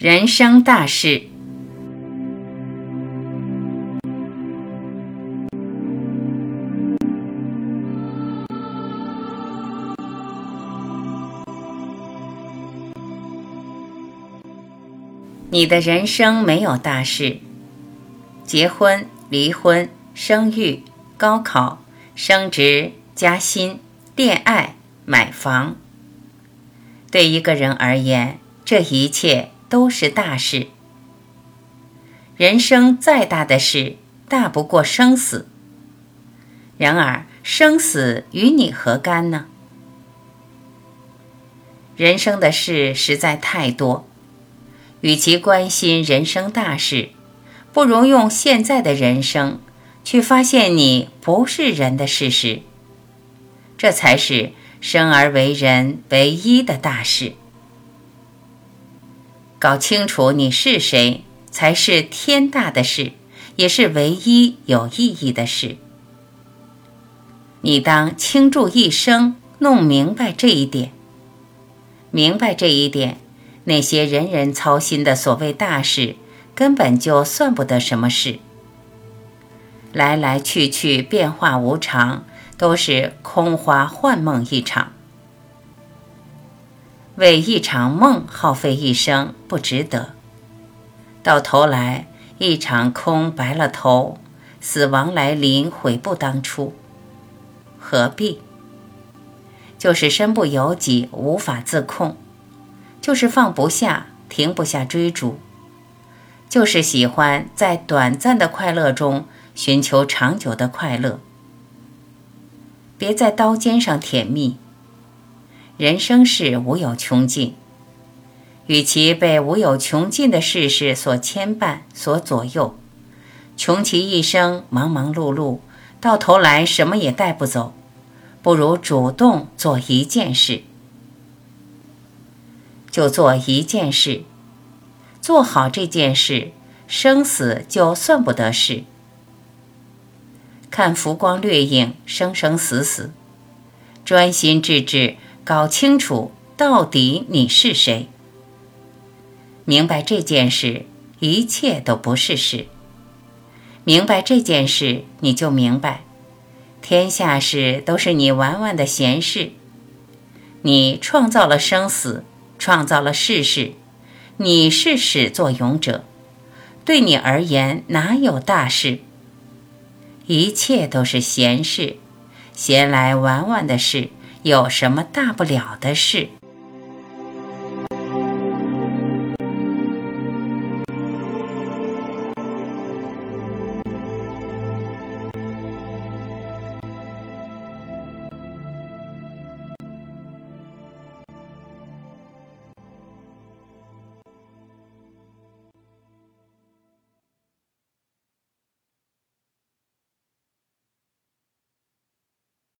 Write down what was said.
人生大事，你的人生没有大事，结婚、离婚、生育、高考、升职、加薪、恋爱、买房。对一个人而言，这一切都是大事。人生再大的事，大不过生死。然而，生死与你何干呢？人生的事实在太多，与其关心人生大事，不如用现在的人生去发现你不是人的事实。这才是。生而为人唯一的大事，搞清楚你是谁，才是天大的事，也是唯一有意义的事。你当倾注一生，弄明白这一点。明白这一点，那些人人操心的所谓大事，根本就算不得什么事。来来去去，变化无常。都是空花幻梦一场，为一场梦耗费一生不值得。到头来一场空白了头，死亡来临悔不当初，何必？就是身不由己，无法自控；就是放不下，停不下追逐；就是喜欢在短暂的快乐中寻求长久的快乐。别在刀尖上舔蜜。人生是无有穷尽，与其被无有穷尽的事事所牵绊、所左右，穷其一生忙忙碌碌，到头来什么也带不走，不如主动做一件事，就做一件事，做好这件事，生死就算不得事。看浮光掠影，生生死死，专心致志，搞清楚到底你是谁。明白这件事，一切都不是事。明白这件事，你就明白，天下事都是你玩玩的闲事。你创造了生死，创造了世事，你是始作俑者。对你而言，哪有大事？一切都是闲事，闲来玩玩的事，有什么大不了的事？